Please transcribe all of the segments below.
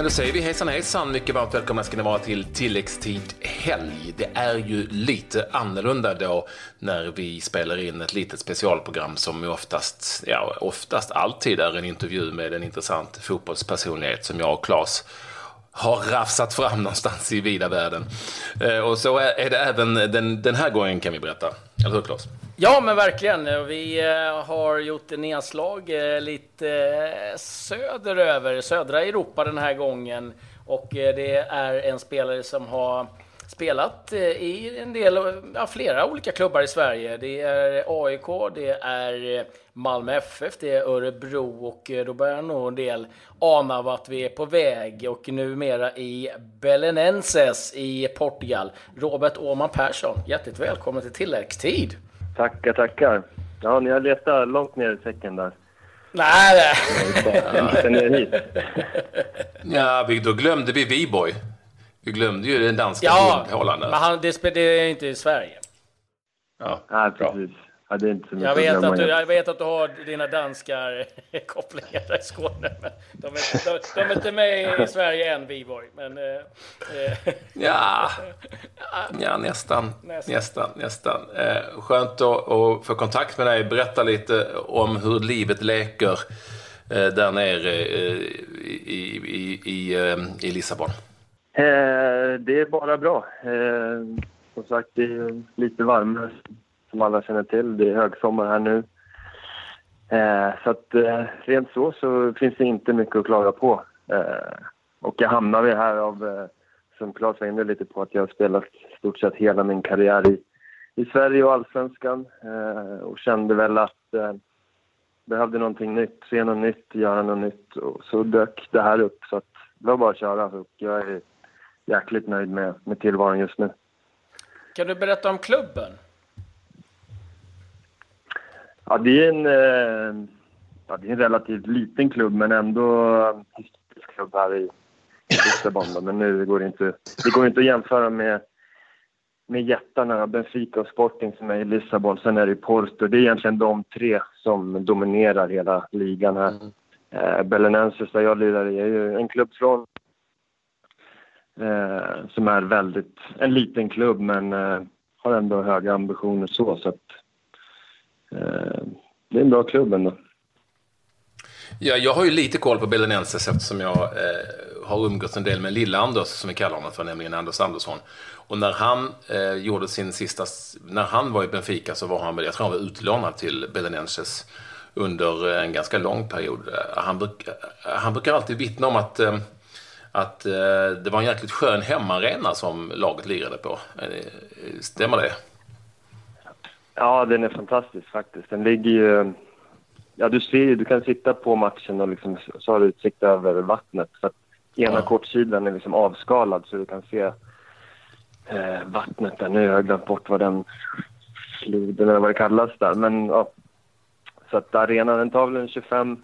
men då säger vi hejsan hejsan. Mycket varmt välkomna ska ni vara till tilläggstid helg. Det är ju lite annorlunda då när vi spelar in ett litet specialprogram som oftast, ja oftast alltid är en intervju med en intressant fotbollspersonlighet som jag och Claes har rafsat fram någonstans i vida världen. Eh, och så är det även den, den här gången kan vi berätta. Eller hur Claes? Ja, men verkligen. Vi eh, har gjort en nedslag eh, lite eh, söderöver, södra Europa den här gången. Och det är en spelare som har spelat i en del, ja, flera olika klubbar i Sverige. Det är AIK, det är Malmö FF, det är Örebro och då börjar nog en del ana vart vi är på väg och numera i Belenenses i Portugal. Robert Åman Persson, hjärtligt välkommen till tilläggstid! Tackar, tackar. Ja, ni har letat långt ner i säcken där. Nej, nej. Ja, vi, då glömde vi Viborg. Vi glömde ju den danska Ja, hundhållaren men han, det, det är inte i Sverige. Ja, Nej, bra. precis. Ja, det är inte så mycket Jag vet, att du, jag vet att du har dina danska kopplingar där i Skåne, men de är, de, de är inte med i Sverige än, Viborg. Men, eh, eh, Ja, ja nästan, Nästan. nästan, nästan. Eh, skönt att, att få kontakt med dig. Berätta lite om hur livet leker eh, där nere eh, i, i, i, eh, i Lissabon. Eh, det är bara bra. Eh, som sagt, det är lite varmare som alla känner till. Det är högsommar här nu. Eh, så att eh, rent så så finns det inte mycket att klaga på. Eh, och jag hamnade här av, eh, som Claes var inne lite på, att jag har spelat stort sett hela min karriär i, i Sverige och allsvenskan. Eh, och kände väl att eh, behövde någonting nytt, se något nytt, göra något nytt. Och så dök det här upp. Så att det var bara att köra. Och jag är jäkligt nöjd med, med tillvaron just nu. kan du berätta om klubben? Ja, det är en, eh, ja, det är en relativt liten klubb, men ändå historisk klubb här i Lissabon. Men nu går det inte, det går inte att jämföra med, med jättarna Benfica och Sporting som är i Lissabon. Sen är det Porto. Det är egentligen de tre som dominerar hela ligan här. Eh, Belenenses, där jag lirar i, är ju en klubb från eh, som är väldigt, en liten klubb men eh, har ändå höga ambitioner så. så att, Eh, det är en bra klubb ändå. Ja, jag har ju lite koll på Belenenses eftersom jag eh, har umgåtts en del med Lilla Anders som vi kallar honom för, nämligen Anders Andersson. Och när han eh, gjorde sin sista, när han var i Benfica så var han, väl- jag tror han var utlånad till Belenenses under eh, en ganska lång period. Eh, han, bruk, han brukar alltid vittna om att, eh, att eh, det var en jäkligt skön hemmaarena som laget lirade på. Stämmer det? Ja, den är fantastisk faktiskt. Den ligger ju... Ja, du ser ju, du kan sitta på matchen och liksom, så har du utsikt över vattnet. Så ena Ja. kortsidan är liksom avskalad så du kan se eh, vattnet där. Nu har jag glömt bort vad den floden eller vad det kallas där. Men ja. Så att arenan den tar väl en 25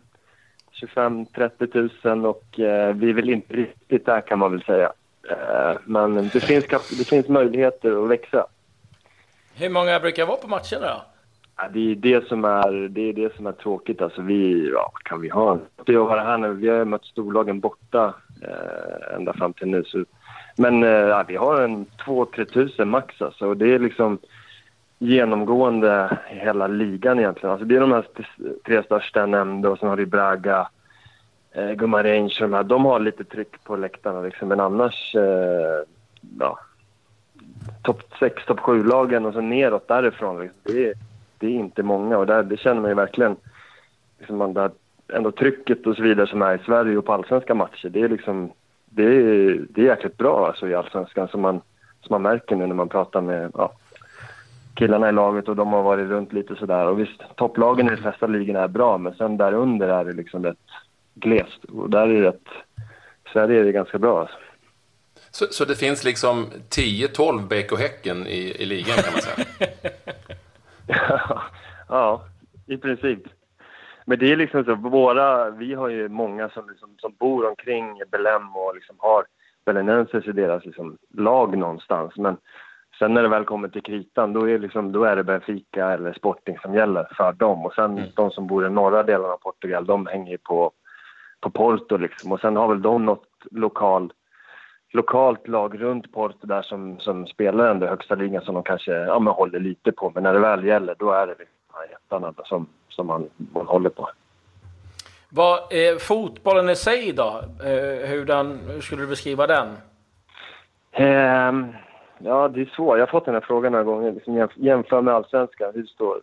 25-30 000 och eh, vi är väl inte riktigt där kan man väl säga. Eh, men det finns, det finns möjligheter att växa. Hur många brukar vara på matcherna då? Ja, det är det som är, det är det som är tråkigt. Alltså vi, ja, kan vi ha? Jag har här nu. Vi har mött storlagen borta eh, ända fram till nu. Så, men eh, ja, vi har en 2-3 tusen max alltså. Och det är liksom genomgående i hela ligan egentligen. Alltså det är de här tre största jag nämnde och sen har vi Braga, eh, Gumarench och de här. De har lite tryck på läktarna liksom. Men annars, eh, ja. Topp 6, topp 7-lagen och så neråt därifrån. Liksom. Det är, det är inte många och där, det känner man ju verkligen. Liksom man, där, ändå trycket och så vidare som är i Sverige och på allsvenska matcher. Det är liksom, det är, det är jäkligt bra alltså i allsvenskan som man, som man märker nu när man pratar med ja, killarna i laget och de har varit runt lite sådär. Och visst, topplagen i de flesta ligorna är bra men sen där under är det liksom rätt glest och där är det rätt, Sverige är det ganska bra alltså. Så, så det finns liksom 10-12 BK Häcken i, i ligan kan man säga? ja, i princip. Men det är liksom så, våra, vi har ju många som, liksom, som bor omkring Belem och liksom har Belenenses i deras liksom, lag någonstans. Men sen när det väl kommer till kritan, då är, liksom, då är det Benfica eller Sporting som gäller för dem. Och sen Mm. de som bor i norra delen av Portugal, de hänger ju på, på Porto liksom. Och sen har väl de något lokal, lokalt lag runt Porto där som, som spelar ändå högsta ligan som de kanske ja, men håller lite på. Men när det väl gäller, då är det ettan som, som man, man håller på. Vad är fotbollen i sig då? Eh, hur, den, hur skulle du beskriva den? Um, ja, det är svårt. Jag har fått den här frågan några gånger. Liksom jämför med allsvenskan. Hur står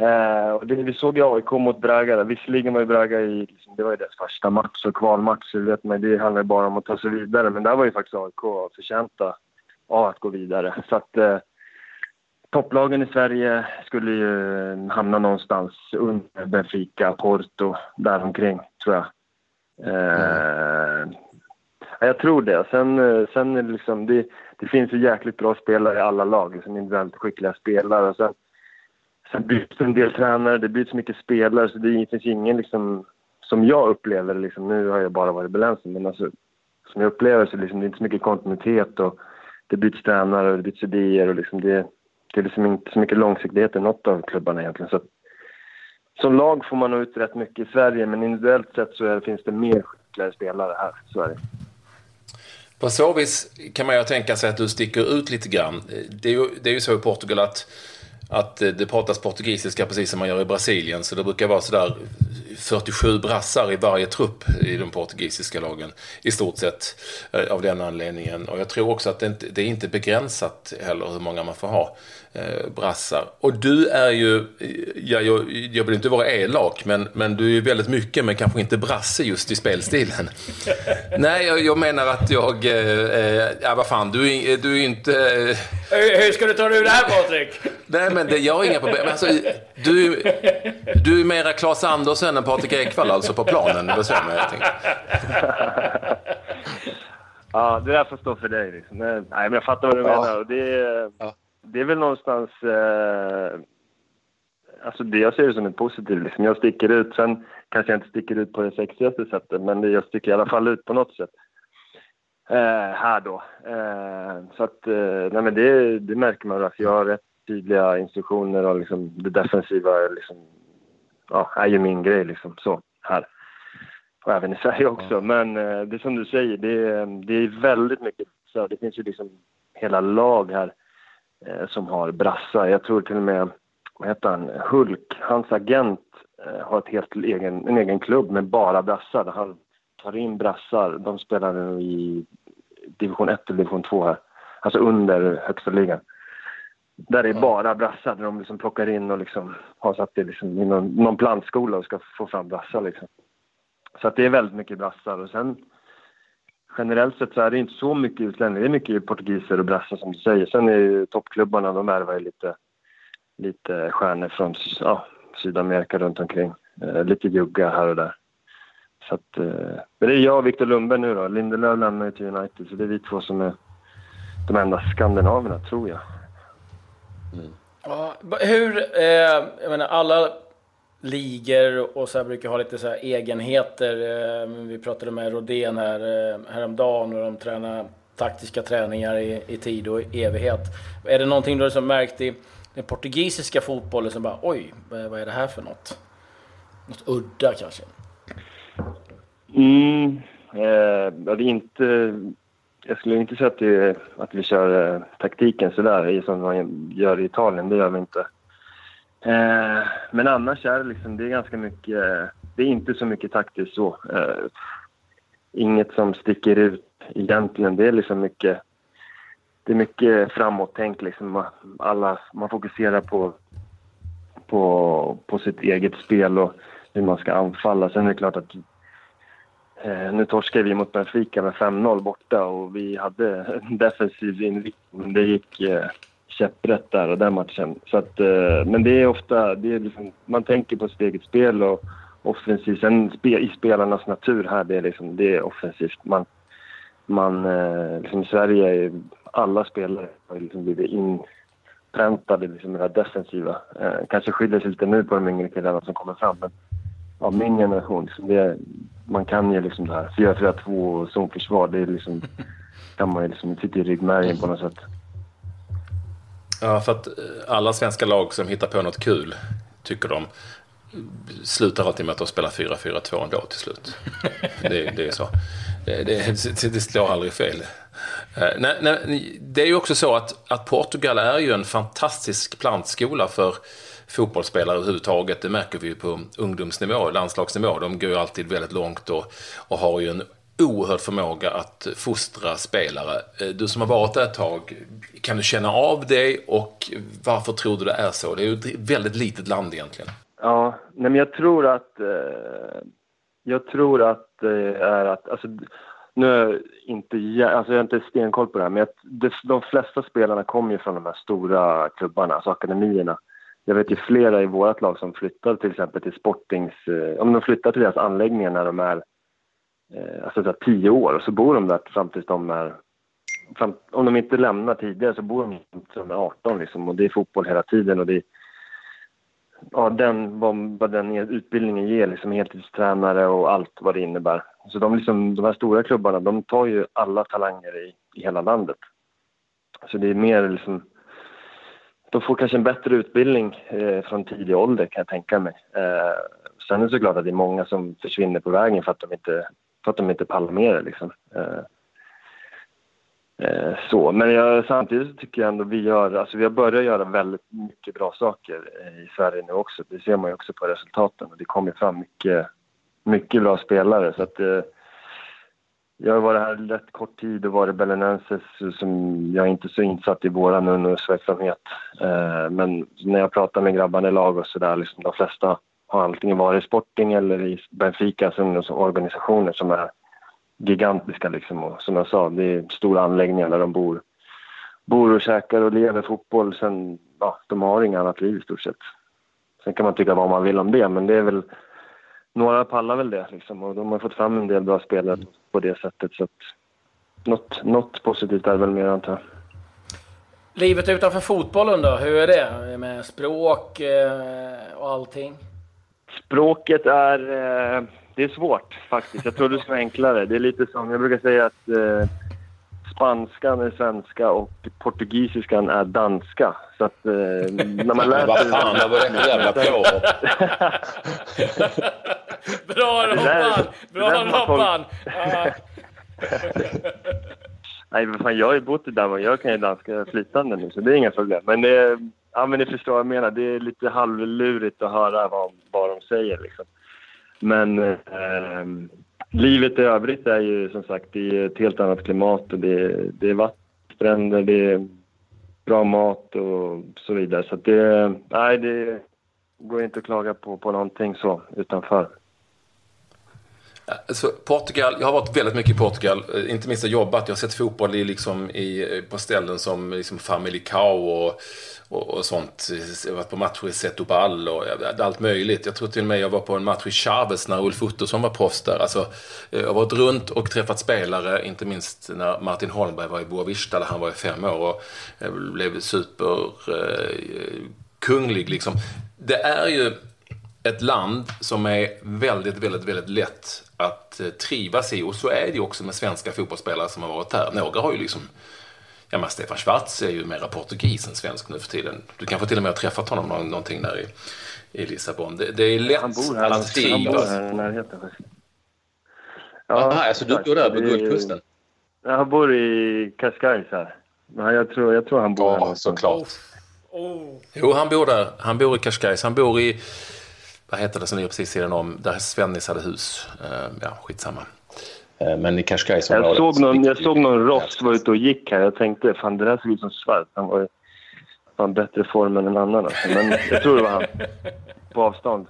Eh, och det, Vi såg ju AIK mot Braga. Visserligen var ju Braga i... Liksom, det var ju deras första match och kvalmatch. Vet man, det handlar ju bara om att ta sig vidare. Men där var ju faktiskt AIK förtjänta av att gå vidare. Så att... eh, topplagen i Sverige skulle ju eh, hamna någonstans under Benfica, Porto, däromkring, tror jag. Eh, jag tror det. Sen, eh, sen är det liksom, det, det finns ju jäkligt bra spelare i alla lag, liksom individuellt skickliga spelare. sen, sen byts en del tränare, det byts mycket spelare, så det finns ingen liksom, som jag upplever liksom, nu har jag bara varit i Belensen, men alltså, som jag upplever så liksom, det är inte så mycket kontinuitet och det byts tränare och det byts idéer och liksom det det är liksom inte så mycket långsiktighet i något av klubbarna egentligen. Så som lag får man nog ut rätt mycket i Sverige, men individuellt sett så är, finns det mer skickligare spelare här i Sverige. På så vis kan man ju tänka sig att du sticker ut lite grann. Det är ju, det är ju så i Portugal att, att eh, det pratas portugisiska precis som man gör i Brasilien, så det brukar vara sådär 47 brassar i varje trupp i de portugisiska lagen. I stort sett eh, av den anledningen. Och jag tror också att det inte det är inte begränsat heller hur många man får ha eh, brassar. Och du är ju, ja, jag, jag vill inte vara elak, men, men du är ju väldigt mycket, men kanske inte brasse just i spelstilen. Nej, jag, jag, menar att jag, eh, ja vad fan, du, du är inte... Eh... Hur, hur ska du ta dig ur det här Patrik? Nej, men det, jag har inga problem. Alltså, du, du är mera Claes Andersen än Patrik Ekwall alltså på planen. Det så jag tänkte. Ja, det där får stå för dig. Liksom. Nej, men jag fattar vad du ja. menar. Det, ja. det är väl någonstans... Eh, alltså det, jag ser det som ett positivt. Liksom. Jag sticker ut. Sen kanske jag inte sticker ut på det sexigaste sättet, men jag sticker i alla fall ut på något sätt. Eh, här då. Eh, så att, eh, nej men det, det märker man. Alltså jag har rätt tydliga instruktioner och liksom det defensiva liksom, ja, är ju min grej liksom så här. Och även i Sverige också. Men eh, det är som du säger, det är, det är väldigt mycket så Det finns ju liksom hela lag här eh, som har brassar. Jag tror till och med, vad heter han, Hulk, hans agent eh, har ett helt egen, en egen klubb med bara brassar. Han tar in brassar. De spelar nu i division 1 och division 2 här. Alltså under högsta ligan. Där det är bara brassar, där de liksom plockar in och liksom har satt det liksom i någon, någon plantskola och ska få fram brassar. Liksom. Så att det är väldigt mycket brassar. Och sen generellt sett så är det inte så mycket utlänningar. Det är mycket portugiser och brassar som du säger. Sen är ju toppklubbarna, de ärvar ju lite, lite stjärnor från ja, Sydamerika runt omkring. Eh, lite jugga här och där. Så att, eh, men det är jag och Viktor Lundberg nu då. Lindelöf lämnar ju till United, så det är vi två som är de enda skandinaverna, tror jag. Mm. Ja, hur, eh, jag menar alla ligor och så här brukar ha lite så här egenheter. Eh, vi pratade med Rodén här eh, häromdagen och de tränar taktiska träningar i, i tid och evighet. Är det någonting du har liksom märkt i den portugisiska fotbollen som bara oj, vad är det här för något? Något udda kanske? Mm, eh, det är inte jag skulle inte säga att, det, att vi kör eh, taktiken sådär som man gör i Italien. Det gör vi inte. Eh, men annars är det liksom, det är ganska mycket, eh, det är inte så mycket taktiskt så. Eh, inget som sticker ut egentligen. Det är liksom mycket, det är mycket framåt-tänk liksom. Alla, man fokuserar på, på, på sitt eget spel och hur man ska anfalla. Sen är det klart att Eh, nu torskade vi mot Benfica med 5-0 borta och vi hade en defensiv inriktning. Det gick eh, käpprätt där och den matchen. Så att, eh, men det är ofta, det är liksom, man tänker på sitt eget spel och offensivt. Sen spe, i spelarnas natur här, det är, liksom, det är offensivt. Man, man, eh, liksom I Sverige är alla spelare har liksom blivit inpräntade liksom, i det defensiva. Eh, kanske skiljer sig lite nu på de yngre killarna som kommer fram. Men av min generation, liksom, det, man kan ju liksom det här 4-4-2 och zonförsvar. Det är liksom, kan man ju liksom, sitta i ryggmärgen på något sätt. Ja, för att eh, alla svenska lag som hittar på något kul, tycker de, slutar alltid med att de spelar 4-4-2 ändå till slut. Det, det är så. Det, det, det slår aldrig fel. Eh, nej, nej, det är ju också så att, att Portugal är ju en fantastisk plantskola för fotbollsspelare överhuvudtaget. Det märker vi ju på ungdomsnivå, landslagsnivå. De går ju alltid väldigt långt och, och har ju en oerhörd förmåga att fostra spelare. Eh, du som har varit där ett tag, kan du känna av det och varför tror du det är så? Det är ju ett väldigt litet land egentligen. Ja, nej men jag tror att... Eh, jag tror att det är att... Alltså, nu är jag inte, alltså jag har inte stenkoll på det här, men jag, de flesta spelarna kommer ju från de här stora klubbarna, alltså akademierna. Jag vet ju flera i vårt lag som flyttar till exempel till Sportings... Eh, om de flyttar till deras anläggningar när de är eh, alltså så tio år och så bor de där fram tills de är... Fram, om de inte lämnar tidigare så bor de tills de är 18 liksom och det är fotboll hela tiden och det är... Ja, den, vad, vad den utbildningen ger, liksom heltidstränare och allt vad det innebär. Så de, liksom, de här stora klubbarna, de tar ju alla talanger i, i hela landet. Så det är mer liksom de får kanske en bättre utbildning eh, från tidig ålder kan jag tänka mig. Eh, sen är det såklart att det är många som försvinner på vägen för att de inte, för att de inte pallar med det. Liksom. Eh, eh så. Men jag, samtidigt tycker jag ändå vi gör, alltså vi har börjat göra väldigt mycket bra saker eh, i Sverige nu också. Det ser man ju också på resultaten och det kommer fram mycket, mycket bra spelare. Så att, eh, jag har varit här rätt kort tid och varit Belenenses som jag är inte så insatt i våran ungdomsverksamhet. Eh, men när jag pratar med grabbarna i lag och sådär, liksom de flesta har antingen varit i Sporting eller i Benficas ungdomsorganisationer som är gigantiska liksom. Och som jag sa, det är stora anläggningar där de bor, bor och käkar och lever fotboll. Sen, ja, de har inget annat liv i stort sett. Sen kan man tycka vad man vill om det, men det är väl några pallar väl det liksom och de har fått fram en del bra spelare på det sättet så att något, något positivt är det väl mer antar jag. Livet utanför fotbollen då, hur är det med språk eh, och allting? Språket är, eh, det är svårt faktiskt. Jag trodde det skulle vara enklare. Det är lite som, jag brukar säga att eh, spanskan är svenska och portugisiskan är danska. Så att eh, när man läser... Vad fan, vad var det jävla påhopp? Bra Robban! Bra Robban! Nej, men fan, jag har ju bott i Danmark. Jag kan ju danska flytande nu, så det är inga problem. Men, det, ja, men ni förstår vad jag menar. Det är lite halvlurigt att höra vad, vad de säger. Liksom. Men eh, livet i övrigt är ju som sagt det är ett helt annat klimat och det, det är vattenstränder, det är bra mat och så vidare. Så det, nej, det går inte att klaga på, på någonting så utanför. Alltså, Portugal, jag har varit väldigt mycket i Portugal, eh, inte minst jobbat. Jag har sett fotboll i, liksom, i, eh, på ställen som liksom Famalicão och, och, och sånt. Jag har varit på matcher i Setobal och allt möjligt. Jag tror till och med jag var på en match i Chaves när Ulf Ottosson var proffs där. Alltså, eh, jag har varit runt och träffat spelare, inte minst när Martin Holmberg var i Boavista där han var i fem år och blev superkunglig. Eh, liksom. Det är ju ett land som är väldigt, väldigt, väldigt lätt att eh, trivas i. Och så är det ju också med svenska fotbollsspelare som har varit här. Några har ju liksom Ja, men Stefan Schwarz är ju mera portugis än svensk nu för tiden. Du kanske till och med har träffat honom någonting där i, i Lissabon. Det, det är lätt han bor här, att trivas. Han bor här i närheten. Ja, Aha, alltså du bor där på Guldkusten? Jag bor i Cascais här. Men jag tror, jag tror han bor ja, här. såklart. Oh. Oh. Jo, han bor där. Han bor i Cascais. Han bor i vad heter det som ligger precis sidan om, där Svennis hade hus. Uh, ja, skitsamma. Uh, men i Cascais jag såg någon, Jag såg någon Ross var ute och gick här. Jag tänkte, fan det där såg ut som Svart. Han var i bättre form än en annan. Alltså. Men jag tror det var han. På avstånd.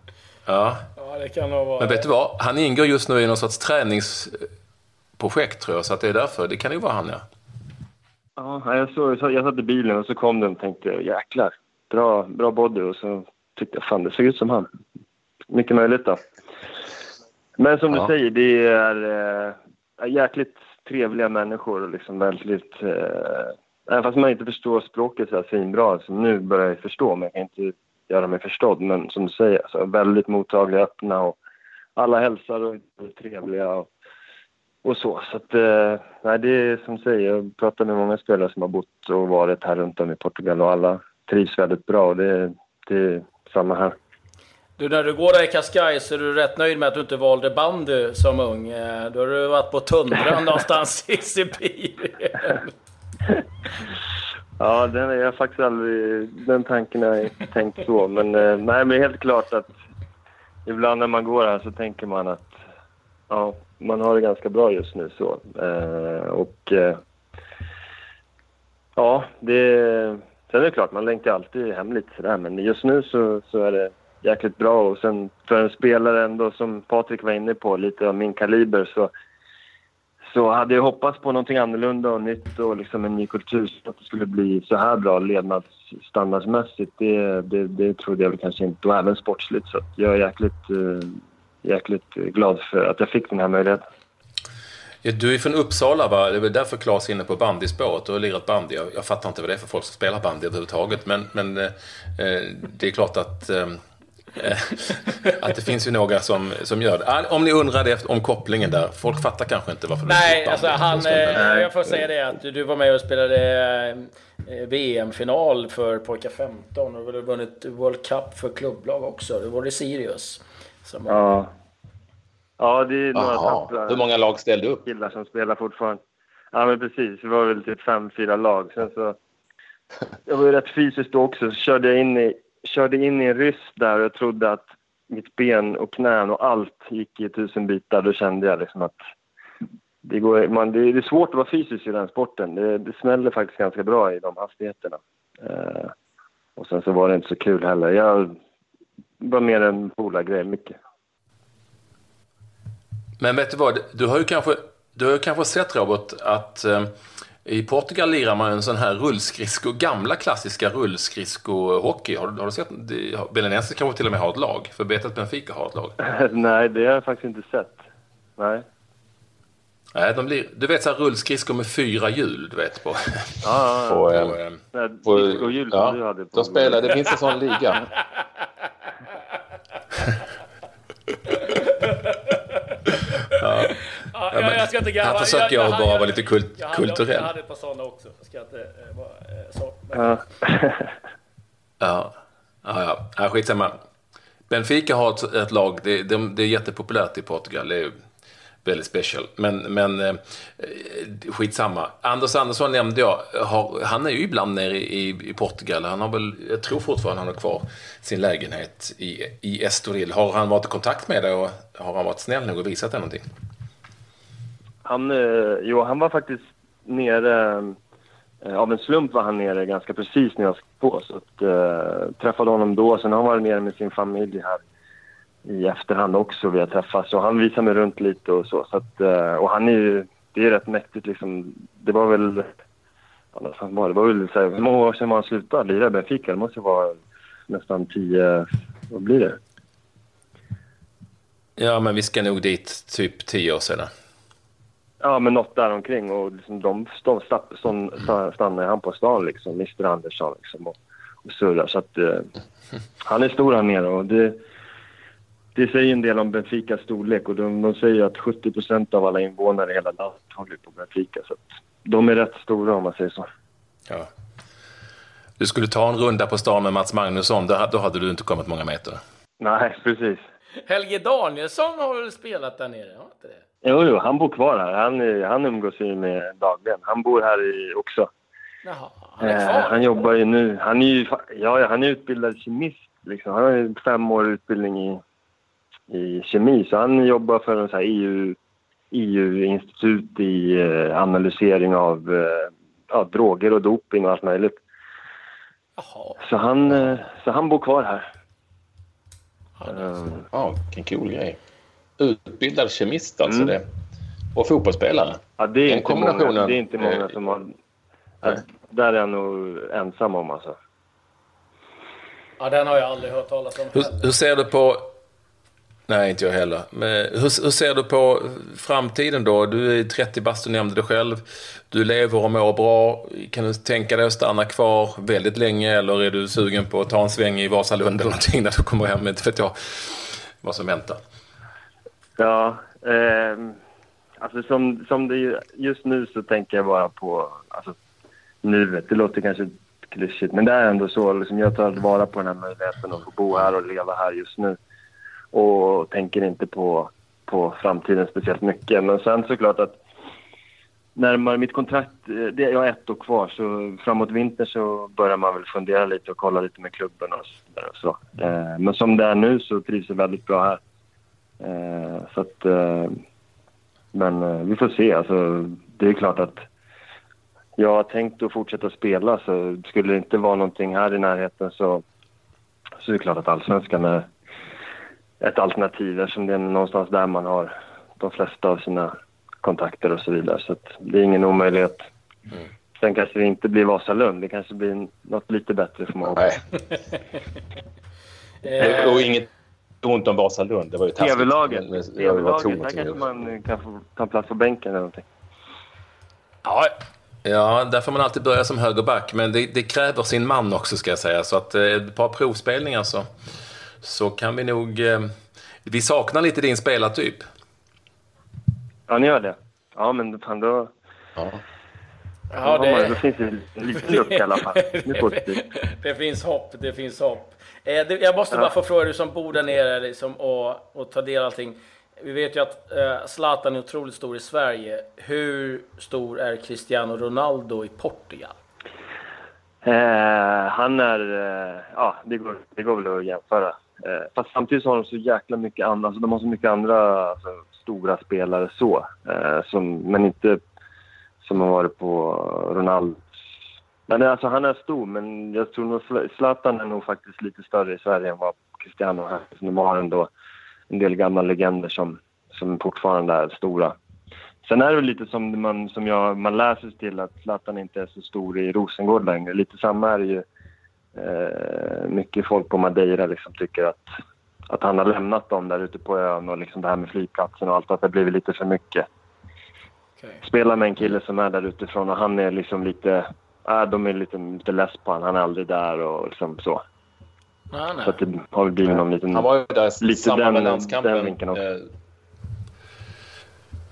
Ja. ja det kan nog vara Men vet du vad? Han ingår just nu i någon sorts träningsprojekt tror jag. Så att det är därför. Det kan ju vara han ja. Ja, jag, såg, jag satt i bilen och så kom den och tänkte jäklar. Bra, bra body och så tyckte jag fan det såg ut som han mycket möjligt då. Men som ja. du säger, det är äh, jäkligt trevliga människor liksom väldigt... Äh, även fast man inte förstår språket så här svinbra, så nu börjar jag förstå, men jag kan inte göra mig förstådd. Men som du säger, alltså, väldigt mottagliga, öppna och alla hälsar och är trevliga och, och så. Så att, äh, nej, det är som säger, jag pratar med många spelare som har bott och varit här runt om i Portugal och alla trivs väldigt bra det, det är samma här. Du, när du går där i Cascais så är du rätt nöjd med att du inte valde bandy som ung. Eh, då har du varit på tundran någonstans i Sibirien. Ja, den är jag faktiskt aldrig... Den tanken har jag inte tänkt så. Men, eh, nej, men helt klart att ibland när man går här så tänker man att ja, man har det ganska bra just nu. så. Eh, och ja, det... Sen är det klart, man längtar alltid hem lite sådär. Men just nu så, så är det jäkligt bra. Och sen för en spelare ändå som Patrik var inne på, lite av min kaliber så så hade jag hoppats på någonting annorlunda och nytt och liksom en ny kultur. Så att det skulle bli så här bra levnadsstandardsmässigt, det, det, det trodde jag väl kanske inte. Och även sportsligt. Så jag är jäkligt, eh, jäkligt glad för att jag fick den här möjligheten. Ja, du är från Uppsala va? Det är väl därför Claes är inne på bandyspåret. och har lirat bandy. Jag, jag, fattar inte vad det är för folk som spelar bandy överhuvudtaget. Men, men eh, eh det är klart att Eh, att det finns ju några som, som gör det. Ah, om ni undrar det om kopplingen där. Folk fattar kanske inte varför Nej, du alltså han, eh, jag får säga det att du var med och spelade eh, VM-final för pojkar 15 och du har vunnit World Cup för klubblag också. Det var det Sirius. Som ja. Ja, det är några tappra Hur många lag ställde upp? killar som spelar fortfarande. Ja, men precis. Det var väl typ fem, fyra lag. Sen så... Jag var ju rätt fysiskt då också. Så körde jag in i körde in i en ryss där och jag trodde att mitt ben och knän och allt gick i tusen bitar. Då kände jag liksom att det, går, man, det, är svårt att vara fysisk i den sporten. Det, det smäller faktiskt ganska bra i de hastigheterna. Eh, och sen så var det inte så kul heller. Jag var mer en polargrej, mycket. Men vet du vad, du har ju kanske, du har ju kanske sett Robert att eh, i Portugal lirar man en sån här rullskridsko, gamla klassiska rullskridskohockey. Har, har du sett? Belenenses kanske till och med har ett lag, för Betat Benfica har ett lag. Nej, det har jag faktiskt inte sett. Nej. Nej, de blir, du vet så här rullskridskor med fyra hjul, du vet. På, ja, på, på, eh, på, på ja, du hade på. De spelar, det finns en sån liga. ja. Ja, jag, jag ska inte garva. Här försöker jag, jag, bara vara lite kult, jag hade, kulturell. Jag hade ett par sådana också. Ska jag inte eh, vara eh, så. Ja. ja. Ja, ja. skitsamma. Benfica har ett, ett lag, det, det, det, är jättepopulärt i Portugal. Det är väldigt special. Men, men eh, skitsamma. Anders Andersson nämnde jag. Har, han är ju ibland nere i, i, Portugal. Han har väl, jag tror fortfarande han har kvar sin lägenhet i, i Estoril. Har han varit i kontakt med dig och har han varit snäll nog och visat dig någonting? Han, eh, jo, han var faktiskt nere... Eh, av en slump var han nere ganska precis när jag skulle på. Så att, eh, träffade honom då. Sen har han varit nere med sin familj här i efterhand också. Vi har träffats och han visar mig runt lite och så. så att, eh, och han är ju... Det är rätt mäktigt liksom. Det var väl... Det var väl så här, hur många år sedan han slutade lira i Benfica? Det måste vara nästan tio... Vad blir det? Ja, men vi ska nog dit typ tio år sedan. Ja, men något där omkring och liksom de stå, stå, stannar han på stan liksom, Mr Andersson liksom och, och surrar. Så att eh, han är stor här nere och det, det säger en del om Benficas storlek och de, de säger att 70 procent av alla invånare i hela landet håller på Benfica. Så att de är rätt stora om man säger så. Ja. Du skulle ta en runda på stan med Mats Magnusson, då, då hade du inte kommit många meter. Nej, precis. Helge Danielsson har väl spelat där nere? Har inte det? Jo, jo, han bor kvar här. Han, han umgås ju med dagligen. Han bor här i, också. Jaha, han är kvar? Eh, han jobbar ju nu. Han är ju ja, han är utbildad kemist. Liksom. Han har ju fem år utbildning i, i kemi. Så han jobbar för en så EU, EU-institut i eh, analysering av eh, ja, droger och doping och allt möjligt. Jaha. Så han, eh, så han bor kvar här. Ja, vilken cool grej utbildad kemist alltså. Mm. Det. Och fotbollsspelare. Ja, det är, Den inte många, det är inte många som har... Ja, där är jag nog ensam om alltså. Ja, den har jag aldrig hört talas om. Hur, hur ser du på... Nej, inte jag heller. Men hur, hur, ser du på framtiden då? Du är 30 bast, du nämnde det själv. Du lever och mår bra. Kan du tänka dig att stanna kvar väldigt länge eller är du sugen på att ta en sväng i Vasalund eller någonting när du kommer hem? Inte vet jag vad som väntar. Ja, eh, alltså som, som det just nu så tänker jag bara på alltså, nuet. Det låter kanske klyschigt, men det är ändå så. Liksom, jag tar vara på den här möjligheten att få bo här och leva här just nu. och tänker inte på, på framtiden speciellt mycket. Men sen såklart att närmare mitt kontrakt, eh, det, jag har ett år kvar, så framåt vintern så börjar man väl fundera lite och kolla lite med klubben och så. Och så. Eh, men som det är nu så trivs jag väldigt bra här. Eh, så att, eh, men eh, vi får se. Alltså, det är klart att jag har tänkt att fortsätta spela så skulle det inte vara någonting här i närheten så, så är det klart att allsvenskan är ett alternativ eftersom det är någonstans där man har de flesta av sina kontakter och så vidare. Så det är ingen omöjlighet. Mm. Sen kanske det inte blir Vasalund. Det kanske blir något lite bättre för mig. Nej. och inget ont om Vasalund. Det var ju taskigt. TV-laget. TV-laget. Där kanske man kan få ta plats på bänken eller någonting. Ja, Ja, där får man alltid börja som högerback, men det, det, kräver sin man också ska jag säga. Så att eh, ett par provspelningar så, så kan vi nog... Eh, vi saknar lite din spelartyp. Ja, ni gör det? Ja, men fan då... Ja. Ja, det... Då finns det lite luft i alla fall. Det, det finns hopp, det finns hopp. Eh, jag måste bara få fråga, du som bor där nere liksom, och, och tar del av allting. Vi vet ju att eh, Zlatan är otroligt stor i Sverige. Hur stor är Cristiano Ronaldo i Portugal? Eh, han är... Eh, ja, det går, det går väl att jämföra. Eh, fast samtidigt har de så jäkla mycket andra... Alltså de har så mycket andra alltså, stora spelare så. Eh, som, men inte som har varit på Ronaldo. Men alltså, han är stor, men jag tror nog Zlatan är nog faktiskt lite större i Sverige än vad Cristiano är. De har ändå en del gamla legender som, som fortfarande är stora. Sen är det lite som man, som jag, man läser till att Zlatan inte är så stor i Rosengård längre. Lite samma är det ju. Eh, mycket folk på Madeira liksom tycker att, att han har lämnat dem där ute på ön och liksom det här med flygplatsen och allt, att det har blivit lite för mycket. Okay. Spelar med en kille som är där utifrån och han är liksom lite, äh, de är lite, lite less på honom. Han är aldrig där och liksom så. Nej, nej. Så att det har blivit någon liten... Han var ju där lite samma den, med landskampen. Den vinkeln också. Eh,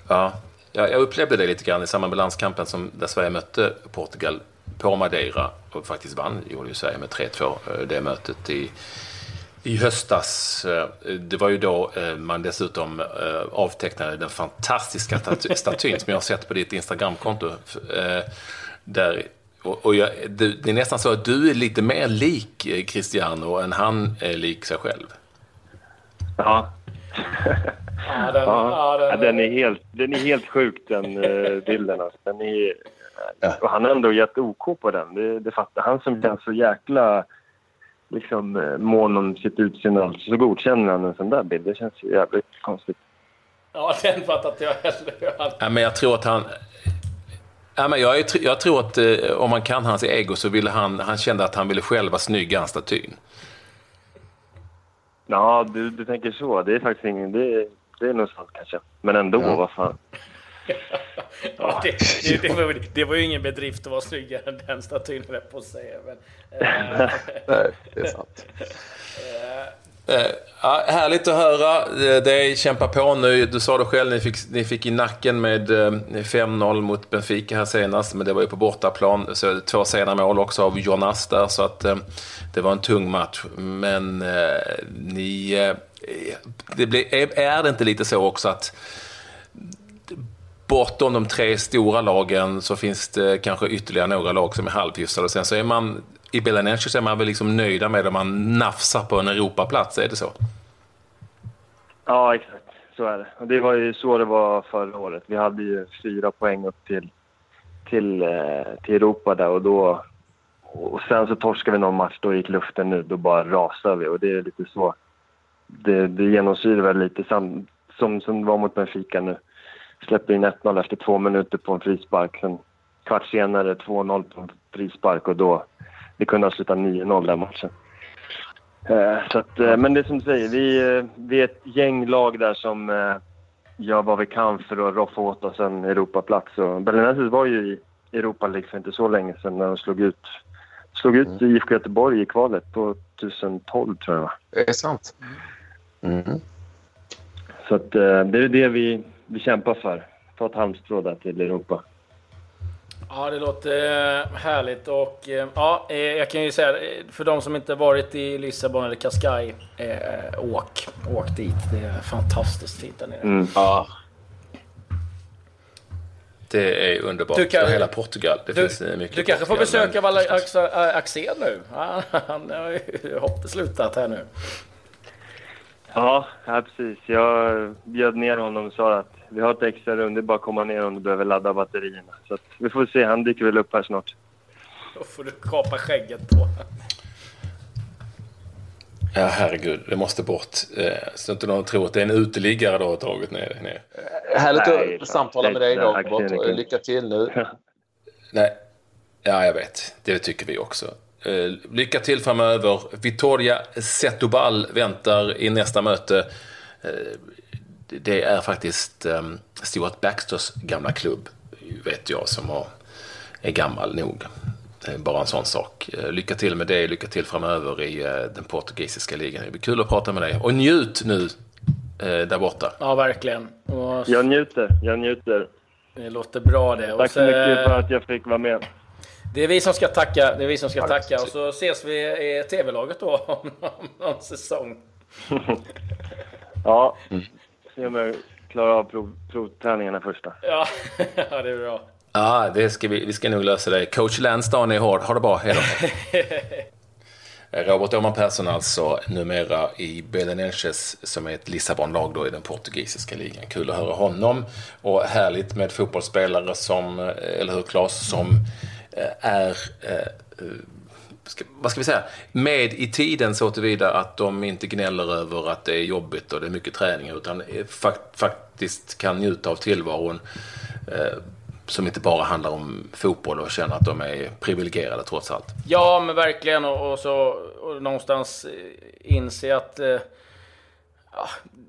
ja, jag upplevde det lite grann i samband med landskampen som, där Sverige mötte Portugal på Madeira och faktiskt vann, gjorde ju Sverige med 3-2 eh, det mötet i, i höstas. Eh, det var ju då man dessutom avtecknade den fantastiska statyn som jag har sett på ditt Instagramkonto. Där och, och jag, det, det, är nästan så att du är lite mer lik eh, Cristiano än han är lik sig själv. Ja. ja, den, ja. ja den, den, är helt, den är helt sjuk den uh, bilden. Alltså. Den är, och han har ändå gett OK på den. Det, det fattar han som känns så jäkla liksom, eh, mån om sitt utseende. Så godkänner han en sån där bild. Det känns jävligt konstigt. Ja, den fattar inte jag heller. Ja, men jag tror att han... Ja, men jag, jag tror att eh, om man kan hans ego så ville han, han kände att han ville själv vara snygg i hans statyn. Ja, du, du tänker så. Det är faktiskt ingen... Det, det är nog sant kanske. Men ändå, ja. vad fan. ja, det, det, det, var, det var ju ingen bedrift att vara snyggare än den statyn, på att säga. Men, äh, Nej, det är sant. Eh, Eh, Eh, ja, härligt att höra eh, dig kämpa på nu. Du sa det själv, ni fick, ni fick i nacken med eh, 5-0 mot Benfica här senast, men det var ju på bortaplan. Så två sena mål också av Jonas där, så att det var en tung match. Men ni... Det blir, är det inte lite så också att bortom de tre stora lagen så finns det kanske ytterligare några lag som är halvhyfsade. Sen så är man i Belenenses är man väl liksom nöjda med om man nafsar på en Europaplats, är det så? Ja, exakt. Så är det. Och det var ju så det var förra året. Vi hade ju fyra poäng upp till, till, eh, till Europa där och då... Och sen så torskade vi någon match, då gick luften nu. Då bara rasade vi och det är lite så... Det, det genomsyrar väl lite sam, som, som det var mot Benfica nu. Släppte in 1-0 efter två minuter på en frispark. Sen kvart senare 2-0 på en frispark och då det kunde ha slutat 9-0 den matchen. Eh, så att, eh, men det är som du säger, vi, eh, vi är ett gäng lag där som gör vad vi kan för att roffa åt oss en Europaplats. Och Belenenses var ju i Europa League för inte så länge sedan när de slog ut, slog ut mm. IFK Göteborg i kvalet på 2012 tror jag. Det är sant. Mm. Så att, det är det vi, vi kämpar för. Ta ett halmstrå där till Europa. Ja, det låter eh, härligt och eh, ja, eh, jag kan ju säga för de som inte varit i Lissabon eller Cascais, åk, åk dit. Det är fantastiskt fint där nere. Mm. Ja. Det är underbart. Du kan, hela Portugal. Det du, finns mycket Du kanske får besök av Axel nu. Han har ju hoppet slutat här nu. Ja, ja, precis. Jag bjöd ner honom och sa att vi har ett extra rum. Det är bara att komma ner om du behöver ladda batterierna. Så vi får se. Han dyker väl upp här snart. Då får du kapa skägget på. Ja, herregud. Det måste bort. Eh, så inte någon tror att det är en uteliggare du har tagit ner. ner. Härligt Nej, att samtala med dig Robert. Lycka till nu. Nej. Ja, jag vet. Det tycker vi också. Eh, lycka till framöver. Vittoria Setubal väntar i nästa möte. Eh, det är faktiskt um, Stuart Baxters gamla klubb, vet jag, som har, är gammal nog. Bara en sån sak. Eh, lycka till med det, lycka till framöver i uh, den portugisiska ligan. Det blir kul att prata med dig. Och njut nu uh, där borta. Ja, verkligen. Och... Jag njuter, jag njuter. Det låter bra det. Tack så mycket för att jag fick vara med. Det är vi som ska tacka. Det är vi som ska Tack. tacka. Och så ses vi i TV-laget då om någon säsong. ja. Se om jag klarar av prov, provträningarna första. Ja, det är bra. Ja, det ska vi, vi ska nog lösa det. Coach Lansdowne är hård. Ha det bra. Hej då. Robert Åhman Persson alltså numera i Belenenses som är ett Lissabonlag då i den portugisiska ligan. Kul att höra honom och härligt med fotbollsspelare som, eller hur Claes, som eh, är eh, ska, vad ska vi säga, med i tiden så tillvida att de inte gnäller över att det är jobbigt och det är mycket träning utan fakt, faktiskt kan njuta av tillvaron eh, som inte bara handlar om fotboll och känna att de är privilegierade trots allt. Ja, men verkligen och, och så och någonstans eh, inse att eh,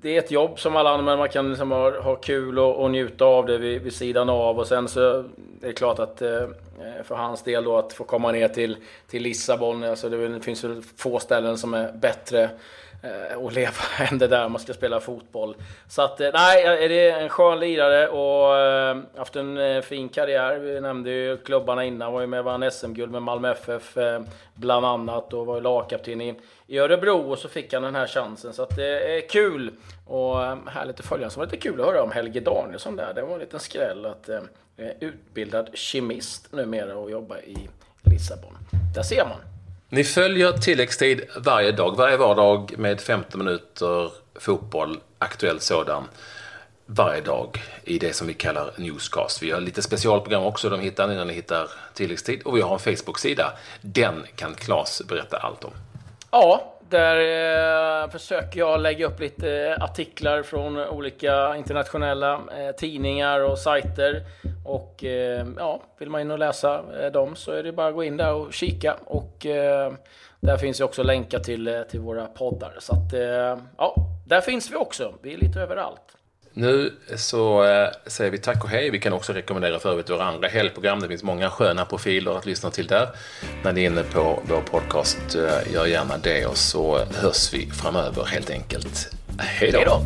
det är ett jobb som alla andra, men man kan liksom ha, ha kul och, och njuta av det vid, vid sidan av. Och sen så är det klart att eh, för hans del då att få komma ner till, till Lissabon, alltså det finns väl få ställen som är bättre Eh, och leva än det där om man ska spela fotboll. Så att eh, nej, det är en skön lirare och eh, haft en fin karriär. Vi nämnde ju klubbarna innan, var ju med och vann SM-guld med Malmö FF bland annat och var ju lagkapten i i Örebro och så fick han den här chansen. Så att det är kul och härligt att följa. Så var det lite kul att höra om Helge Danielsson där. Det var en liten skräll att eh, utbildad kemist numera och jobbar i Lissabon. Där ser man. Ni följer tilläggstid varje dag, varje vardag med 15 minuter fotboll, aktuell sådan, varje dag i det som vi kallar Newscast. Vi har lite specialprogram också, de hittar ni när ni hittar tilläggstid. Och vi har en Facebook-sida. Den kan Claes berätta allt om. Ja, där eh, försöker jag lägga upp lite eh, artiklar från olika internationella eh, tidningar och sajter. Och eh, ja, vill man in och läsa eh, dem så är det bara att gå in där och kika. Och eh, där finns ju också länkar till, eh, till våra poddar. Så att eh, ja, där finns vi också. Vi är lite överallt. Nu så eh, säger vi tack och hej. Vi kan också rekommendera för övrigt våra andra helgprogram. Det finns många sköna profiler att lyssna till där. När ni är inne på vår podcast, eh, gör gärna det och så hörs vi framöver helt enkelt. Hej då!